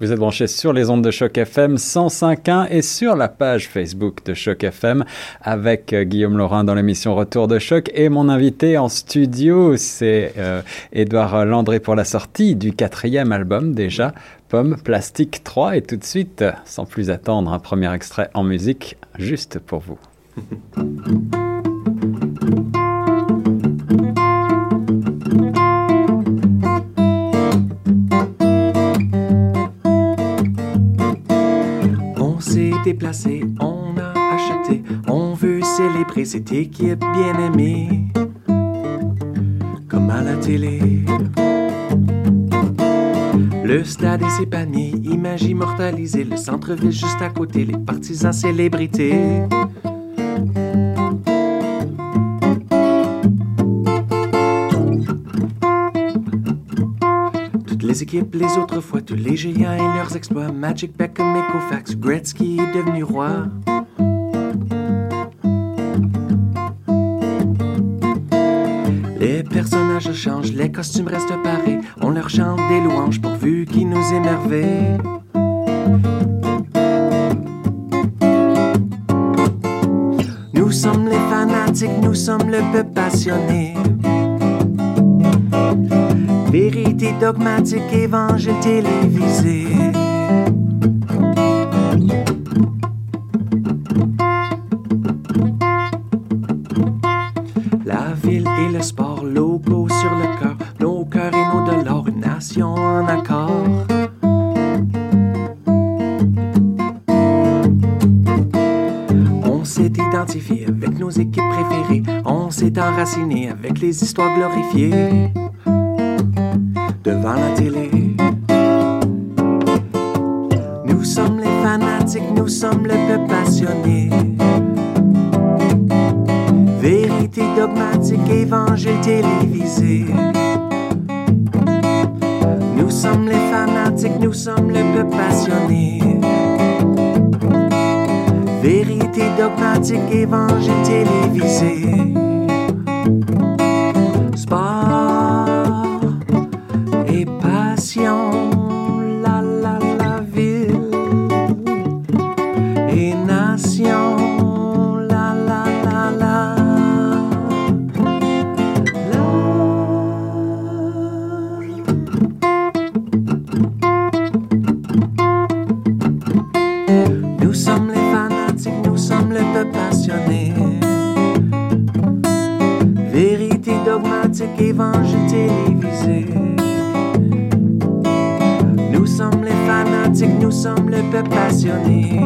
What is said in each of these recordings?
Vous êtes branché sur les ondes de Choc FM 105.1 et sur la page Facebook de Choc FM avec euh, Guillaume Laurin dans l'émission Retour de Choc et mon invité en studio, c'est euh, Édouard Landré pour la sortie du quatrième album déjà, Pomme Plastique 3 et tout de suite, sans plus attendre, un premier extrait en musique juste pour vous. déplacé, on a acheté, on veut célébrer cette équipe bien aimée, comme à la télé. Le stade et ses palmiers, image immortalisée, le centre-ville juste à côté, les partisans célébrités. Les équipes, les autres fois, tous les géants et leurs exploits. Magic Beckham et Gretzky est devenu roi. Les personnages changent, les costumes restent pareils. On leur chante des louanges pourvu qu'ils nous émerveillent. Nous sommes les fanatiques, nous sommes le peuple passionné. Vérité dogmatique, évangile télévisé. La ville et le sport, logo sur le cœur, nos cœurs et nos dollars, une nation en accord. On s'est identifié avec nos équipes préférées, on s'est enraciné avec les histoires glorifiées devant la télé. Nous sommes les fanatiques, nous sommes le peuple passionné. Vérité dogmatique, évangile télévisé. Nous sommes les fanatiques, nous sommes le peuple passionné. Vérité dogmatique, évangile télévisé. évangile télévisé. Nous sommes les fanatiques, nous sommes le peuple passionné.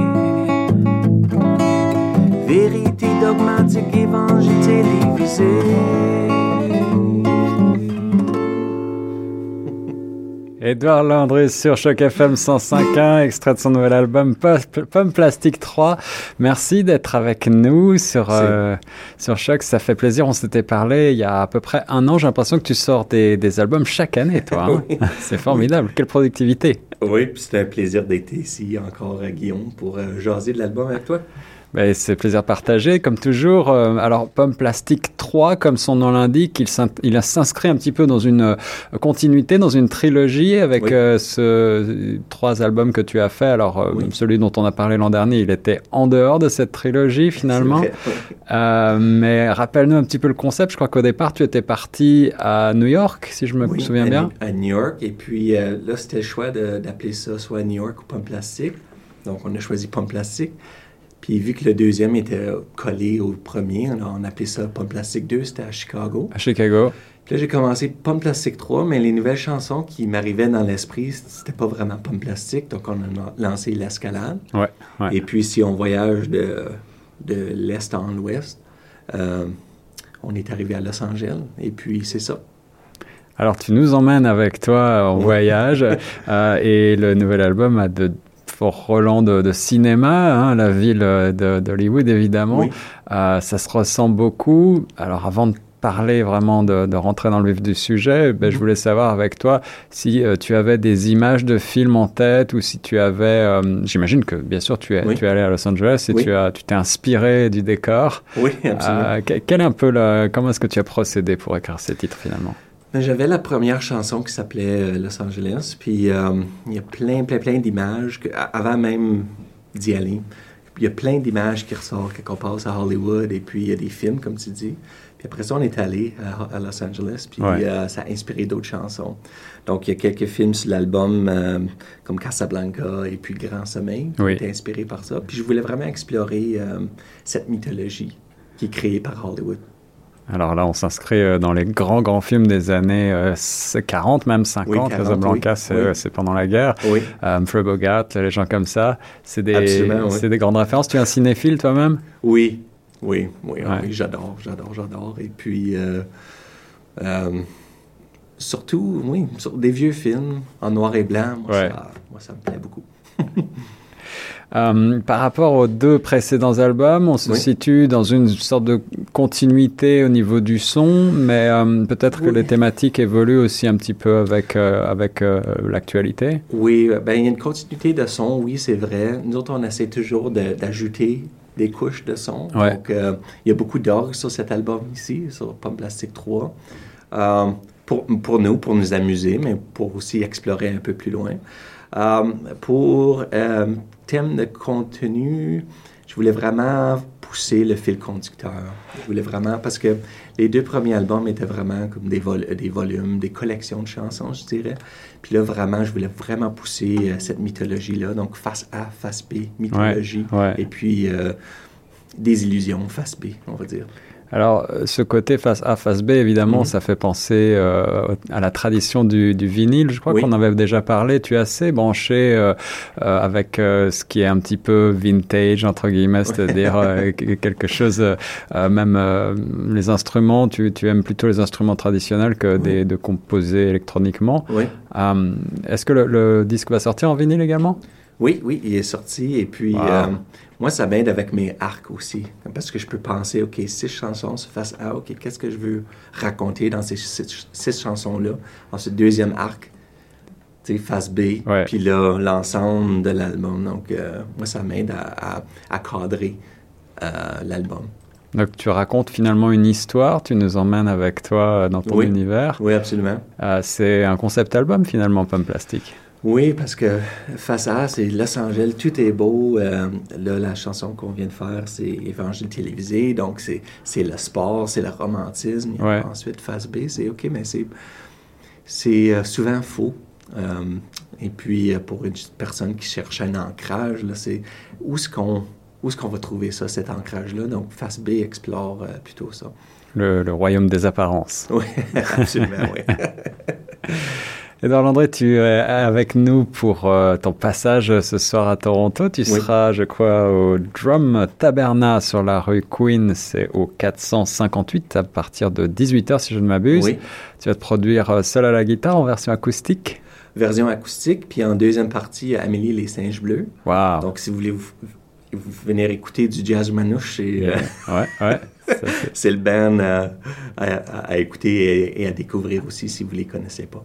Vérité dogmatique, évangile télévisé. Edouard Landry sur Choc FM 105.1, extrait de son nouvel album Pomme Plastique 3. Merci d'être avec nous sur, euh, sur Choc, ça fait plaisir. On s'était parlé il y a à peu près un an. J'ai l'impression que tu sors des, des albums chaque année, toi. Hein. C'est formidable. Quelle productivité. Oui, c'est un plaisir d'être ici encore, à Guillaume, pour euh, jaser de l'album avec toi. Ben, c'est plaisir partagé, comme toujours. Euh, alors, Pomme Plastique 3, comme son nom l'indique, il, s'inscrit un petit peu dans une euh, continuité, dans une trilogie avec euh, ce trois albums que tu as fait. Alors, celui dont on a parlé l'an dernier, il était en dehors de cette trilogie finalement. mais rappelle-nous un petit peu le concept. Je crois qu'au départ, tu étais parti à New York, si je me souviens bien. À New York, et puis là, c'était le choix d'appeler ça soit New York ou Pomme Plastique. Donc, on a choisi Pomme Plastique. Puis vu que le deuxième était collé au premier, on a appelé ça Pomme Plastique 2, c'était à Chicago. À Chicago. Puis là, j'ai commencé Pomme Plastique 3, mais les nouvelles chansons qui m'arrivaient dans l'esprit, c'était pas vraiment Pomme Plastique, donc on a lancé l'escalade. Ouais, Et puis si on voyage de, de l'est en l'ouest, euh, on est arrivé à Los Angeles, et puis c'est ça. Alors tu nous emmènes avec toi en voyage, euh, et le nouvel album a de Fort Roland de, cinéma, hein, la ville d'Hollywood évidemment. Euh, ça se ressent beaucoup. Alors avant de parler vraiment de, rentrer dans le vif du sujet, ben, je mhm. voulais savoir avec toi si euh, tu avais des images de films en tête ou si tu avais, euh, j'imagine que bien sûr tu es, tu es allé à Los Angeles et tu as, tu t'es inspiré du décor. Oui, absolument. quel est un peu comment est-ce que tu as procédé pour écrire ces titres finalement? J'avais la première chanson qui s'appelait Los Angeles, puis il y a plein, plein, plein d'images, avant même d'y aller. Il y a plein d'images qui ressortent quand on passe à Hollywood, et puis il y a des films, comme tu dis. Puis après ça, on est allé à, Los Angeles, puis ça a inspiré d'autres chansons. Donc, il y a quelques films sur l'album, euh, comme Casablanca et puis Grand Sommeil, qui ont été inspirés par ça. Puis je voulais vraiment explorer euh, cette mythologie qui est créée par Hollywood. Alors là, on s'inscrit euh, dans les grands, grands films des années 40, même 50. Casablanca, c'est pendant la guerre. Oui. Humphrey Bogart, les gens comme ça. C'est des, c'est des grandes références. Tu es un cinéphile toi-même? Oui, oui, oui, j'adore, j'adore, j'adore. Et puis, surtout, oui, sur des vieux films en noir et blanc, moi, ça, me plaît beaucoup. Euh, par rapport aux deux précédents albums, on se situe dans une sorte de continuité au niveau du son, mais euh, peut-être que les thématiques évoluent aussi un petit peu avec, euh, avec l'actualité. Oui, ben, il y a une continuité de son, oui, c'est vrai. Nous autres, on essaie toujours d'ajouter des couches de son. Donc, il y a beaucoup d'orgues sur cet album ici, sur Pomme Plastique 3 pour, pour, nous, pour nous amuser, mais pour aussi explorer un peu plus loin. Euh, pour euh, thème de contenu, je voulais vraiment pousser le fil conducteur. Je voulais vraiment, parce que les deux premiers albums étaient vraiment comme des, des volumes, des collections de chansons, je dirais. Puis là, vraiment, je voulais vraiment pousser euh, cette mythologie-là. Donc, face A, face B, mythologie. Et puis, des illusions, face B, on va dire. Alors, euh, ce côté face A, face B, évidemment, mhm. ça fait penser euh, à la tradition du, vinyle. Je crois qu'on avait déjà parlé. Tu es assez branché euh, avec ce qui est un petit peu vintage, entre guillemets, c'est-à-dire quelque chose, même les instruments, tu, aimes plutôt les instruments traditionnels que des, de composer électroniquement. Oui. Est-ce que le disque va sortir en vinyle également? Oui, oui, il est sorti. Et puis, euh, moi, ça m'aide avec mes arcs aussi. Parce que je peux penser, OK, six chansons se face à, OK, qu'est-ce que je veux raconter dans ces six, chansons-là? Ensuite, deuxième arc, tu sais, face B. Puis là, l'ensemble de l'album. Donc, euh, moi, ça m'aide à, cadrer euh, l'album. Donc tu racontes finalement une histoire, tu nous emmènes avec toi dans ton univers. Oui, absolument. c'est un concept album finalement, Pomme Plastique. Oui, parce que face à c'est Los Angeles, tout est beau. Euh, là, la chanson qu'on vient de faire, c'est Évangile télévisé, donc c'est le sport, c'est le romantisme. Ensuite, face B, c'est OK, mais c'est euh, souvent faux. Euh, et puis, pour une personne qui cherche un ancrage, c'est où est-ce qu'on où est-ce qu'on va trouver ça, cet ancrage-là? Donc, face B explore plutôt ça. Le, le, royaume des apparences. Oui, absolument, oui. Edouard Landré, tu es avec nous pour euh, ton passage ce soir à Toronto. Tu seras, je crois, au Drum Taberna sur la rue Queen. C'est au 458 à partir de 18h, si je ne m'abuse. Tu vas te produire euh, seul à la guitare en version acoustique? Version acoustique, puis en deuxième partie, Amélie les Singes Bleus. Wow. Donc, si vous voulez vous, venir écouter du jazz manouche, c'est ouais, ouais. le band à, écouter et, à découvrir aussi si vous ne les connaissez pas.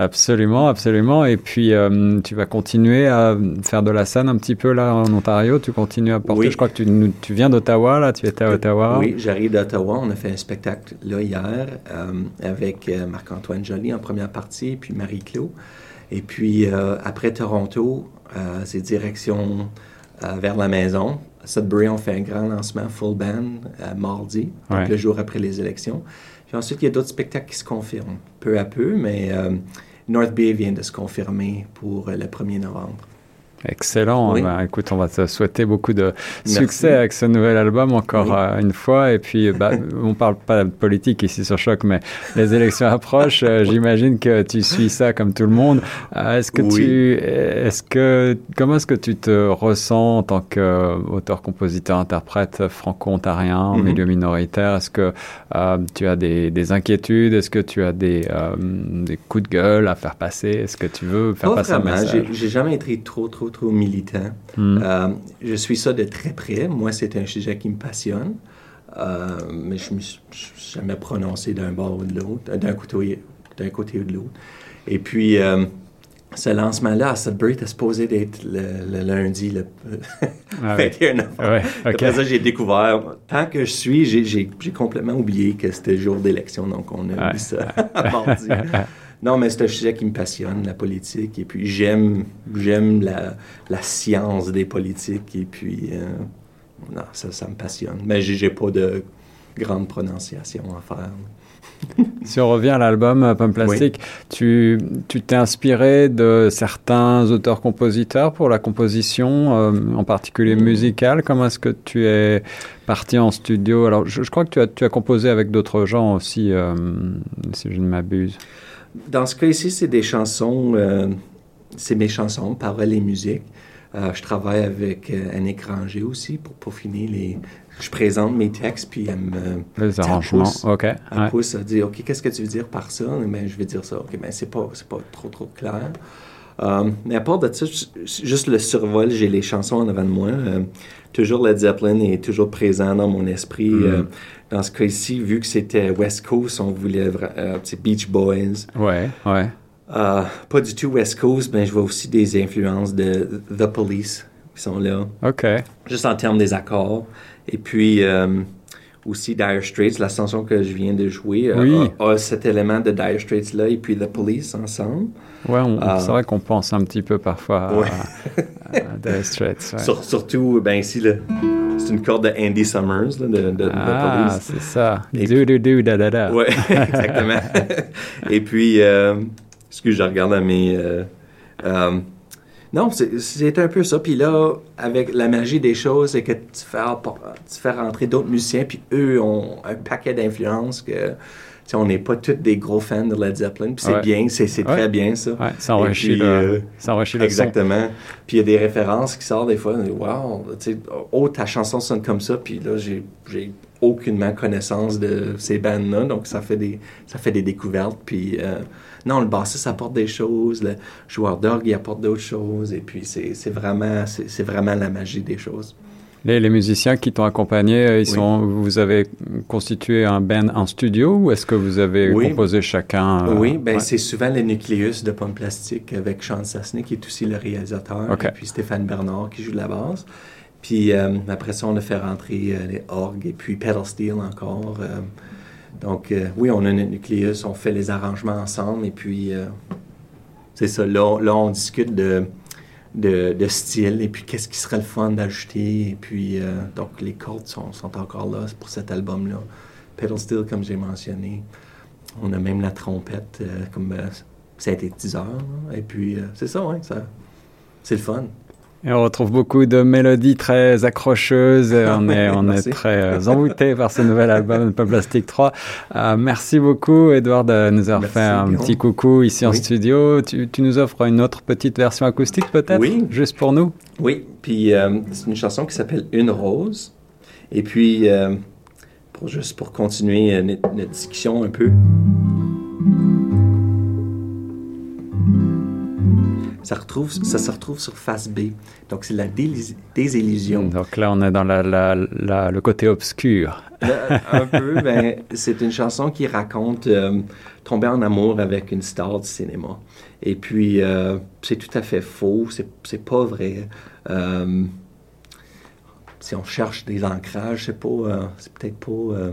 Absolument, absolument. Et puis, euh, tu vas continuer à faire de la scène un petit peu là en Ontario? Tu continues à porter. Je crois que tu, tu viens d'Ottawa, là. Tu étais à Ottawa. Oui, j'arrive d'Ottawa. On a fait un spectacle là hier euh, avec euh, Marc-Antoine Joly en première partie, puis Marie-Claude. Et puis, après Toronto, c'est direction vers la maison. À Sudbury, on fait un grand lancement full band mardi, donc le jour après les élections. Puis ensuite, il y a d'autres spectacles qui se confirment peu à peu, mais North Bay vient de se confirmer pour le 1er novembre. Excellent. Ben, écoute, on va te souhaiter beaucoup de succès avec ce nouvel album encore euh, une fois. Et puis, bah, on parle pas de politique ici sur Choc, mais les élections approchent. Euh, j'imagine que tu suis ça comme tout le monde. Euh, est-ce que tu, est-ce que, comment est-ce que tu te ressens en tant qu'auteur, compositeur, interprète franco-ontarien en mhm. milieu minoritaire? Est-ce que tu as des, des inquiétudes? Est-ce que tu as des, des coups de gueule à faire passer? Est-ce que tu veux faire passer un message? J'ai jamais été trop, trop trop, militant. Hmm. Euh, je suis ça de très près. Moi, c'est un sujet qui me passionne. Euh, mais je ne me suis jamais prononcé d'un bord ou de l'autre, d'un côté, d'un côté ou de l'autre. Et puis, euh, ce lancement-là à Sudbury était supposé d'être le, lundi, le Ah 21 novembre. Ouais, ok. Après ça, j'ai découvert. Tant que je suis, j'ai- complètement oublié que c'était le jour d'élection, donc on a mis ça mardi. Non, mais c'est un sujet qui me passionne, la politique, et puis j'aime j'aime la, la science des politiques, et puis euh, non, ça, ça me passionne. Mais j'ai pas de grande prononciation à faire. Si on revient à l'album euh, Pomme Plastique, tu tu t'es inspiré de certains auteurs-compositeurs pour la composition, euh, en particulier musicale? Comment est-ce que tu es parti en studio? Alors, je, je crois que tu as, tu as composé avec d'autres gens aussi, euh, si je ne m'abuse. Dans ce cas ici, c'est des chansons, euh, c'est mes chansons, paroles et musique. Euh, je travaille avec euh, Annick Ranger aussi pour peaufiner les. Je présente mes textes, puis elle me. Les arrangements. pousse. Ok. Elle ouais. pousse à dire, OK, qu'est-ce que tu veux dire par ça? Mais je vais dire ça. OK, mais c'est pas, pas trop, trop clair. Euh, mais à part de ça, ju- juste le survol, j'ai les chansons en avant de moi. Euh, toujours Led Zeppelin est toujours présent dans mon esprit. Mm. Euh, dans ce cas-ci, vu que c'était West Coast, on voulait, euh, Beach Boys. Ouais, ouais. Euh, pas du tout West Coast, mais je vois aussi des influences de The Police qui sont là, Ok. juste en termes des accords. Et puis euh, aussi Dire Straits, la chanson que je viens de jouer, euh, Oui. a, a cet élément de Dire Straits là et puis The Police ensemble. Ouais, c'est vrai qu'on pense un petit peu parfois Ouais. à, à Dire Straits. ouais. Sur- surtout, ben ici, là, c'est une corde de Andy Summers là, de, de Ah, c'est ça. Et Du, du, du, da, da, da. Ouais, exactement. Et puis, euh, excuse, je regarde à mes. euh, euh, non, c'est- un peu ça. Puis là, avec la magie des choses, c'est que tu fais, tu fais rentrer d'autres musiciens, puis eux ont un paquet d'influences que. On n'est pas tous des gros fans de Led Zeppelin, puis c'est Ouais. bien, c'est Ouais. très bien ça. Ouais, ça enrichit Et puis, le, euh, ça enrichit le son. Exactement. Puis il y a des références qui sortent des fois. on dit, Wow, oh, ta chanson sonne comme ça. Puis là, j'ai, aucunement connaissance de ces bandes-là. Donc ça fait des, ça fait des découvertes. Puis euh, non, le bassiste apporte des choses. Le joueur d'orgue, il apporte d'autres choses. Et puis c'est, vraiment, c'est vraiment la magie des choses. Les, les musiciens qui t'ont accompagné, euh, ils Oui. sont, vous avez constitué un band en studio ou est-ce que vous avez Oui. composé chacun euh, oui, ben ouais. c'est souvent le nucléus de Pomme Plastique avec Sean Sassney, qui est aussi le réalisateur, et puis Stéphane Bernard qui joue de la basse. Puis euh, après ça, on a fait rentrer euh, les orgues et puis pedal steel encore. donc oui, on a un nucléus, on fait les arrangements ensemble et puis c'est ça. Là, on discute de, de, style et puis qu'est-ce qui serait le fun d'ajouter. Et puis euh, donc les cordes sont, encore là pour cet album-là. Pedal steel, comme j'ai mentionné. On a même la trompette euh, comme euh, synthétiseur. là. Et puis, euh, c'est ça, ouais, ça, c'est le fun. Et on retrouve beaucoup de mélodies très accrocheuses. On est, on est très euh, envoûtés par ce nouvel album Pop Plastic 3. Euh, merci beaucoup, Edouard, de nous avoir Merci, fait un Guillaume. petit coucou ici en studio. Tu, tu nous offres une autre petite version acoustique, peut-être Oui. Juste pour nous? Oui, puis euh, c'est une chanson qui s'appelle Une rose. Et puis, euh, pour, juste pour continuer euh, notre, notre discussion un peu. Ça, retrouve, ça se retrouve sur face B. Donc, c'est la désillusion. Donc là, on est dans la, la- la- le côté obscur. Là, un peu, ben, c'est une chanson qui raconte euh, tomber en amour avec une star du cinéma. Et puis, euh, c'est tout à fait faux, c'est, pas vrai. Euh, si on cherche des ancrages, c'est pas, euh, c'est peut-être pas euh,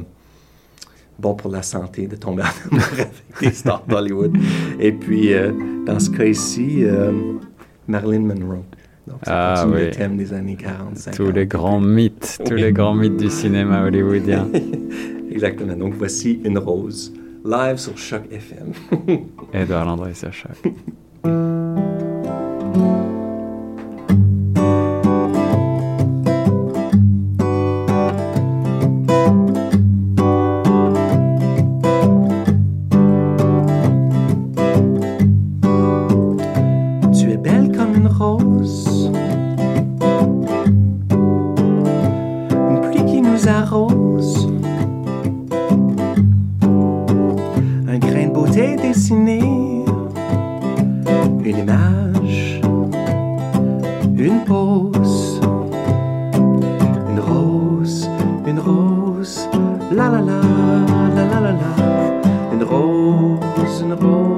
bon pour la santé de tomber en amour avec des stars d'Hollywood. Et puis, euh, dans ce cas ici, euh, Marilyn Monroe. Donc, ça Ah, oui. le thème des années 40, 50. Tous les grands mythes, tous Oui. les grands mythes du cinéma hollywoodien. Exactement. Donc voici une rose live sur Choc FM. Edouard Landry sur Choc. une image, une pause, une rose, une rose, la la la, la la la la, une rose, une rose.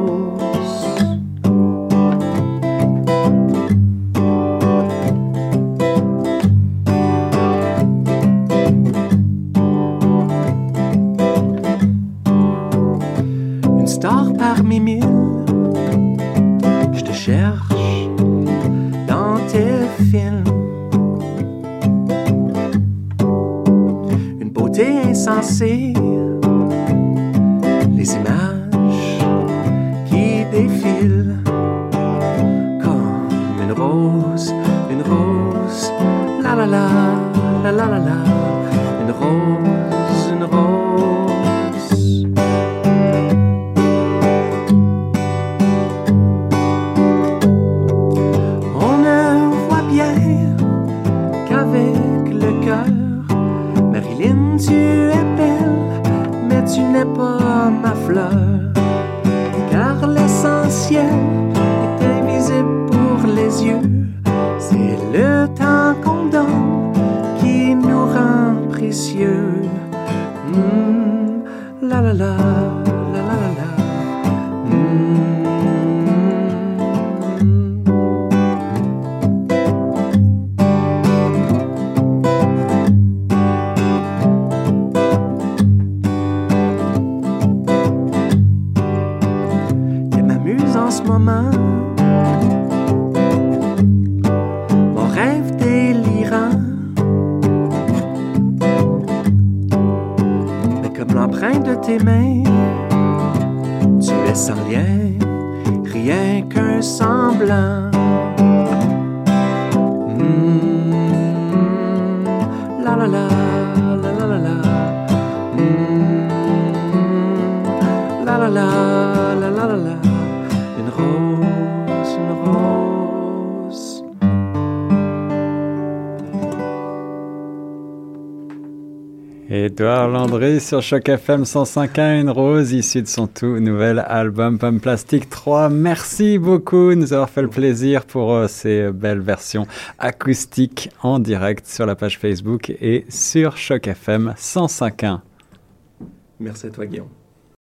Les images qui défilent comme une rose, une rose, la la la, la la la la, une rose, une rose. On ne voit bien qu'avec le cœur, Marilyn, tu mais Édouard Landry sur Choc FM 105.1, une rose issue de son tout nouvel album Pomme Plastique 3. Merci beaucoup de nous avoir fait le plaisir pour euh, ces belles versions acoustiques en direct sur la page Facebook et sur Choc FM 105.1. Merci à toi, Guillaume.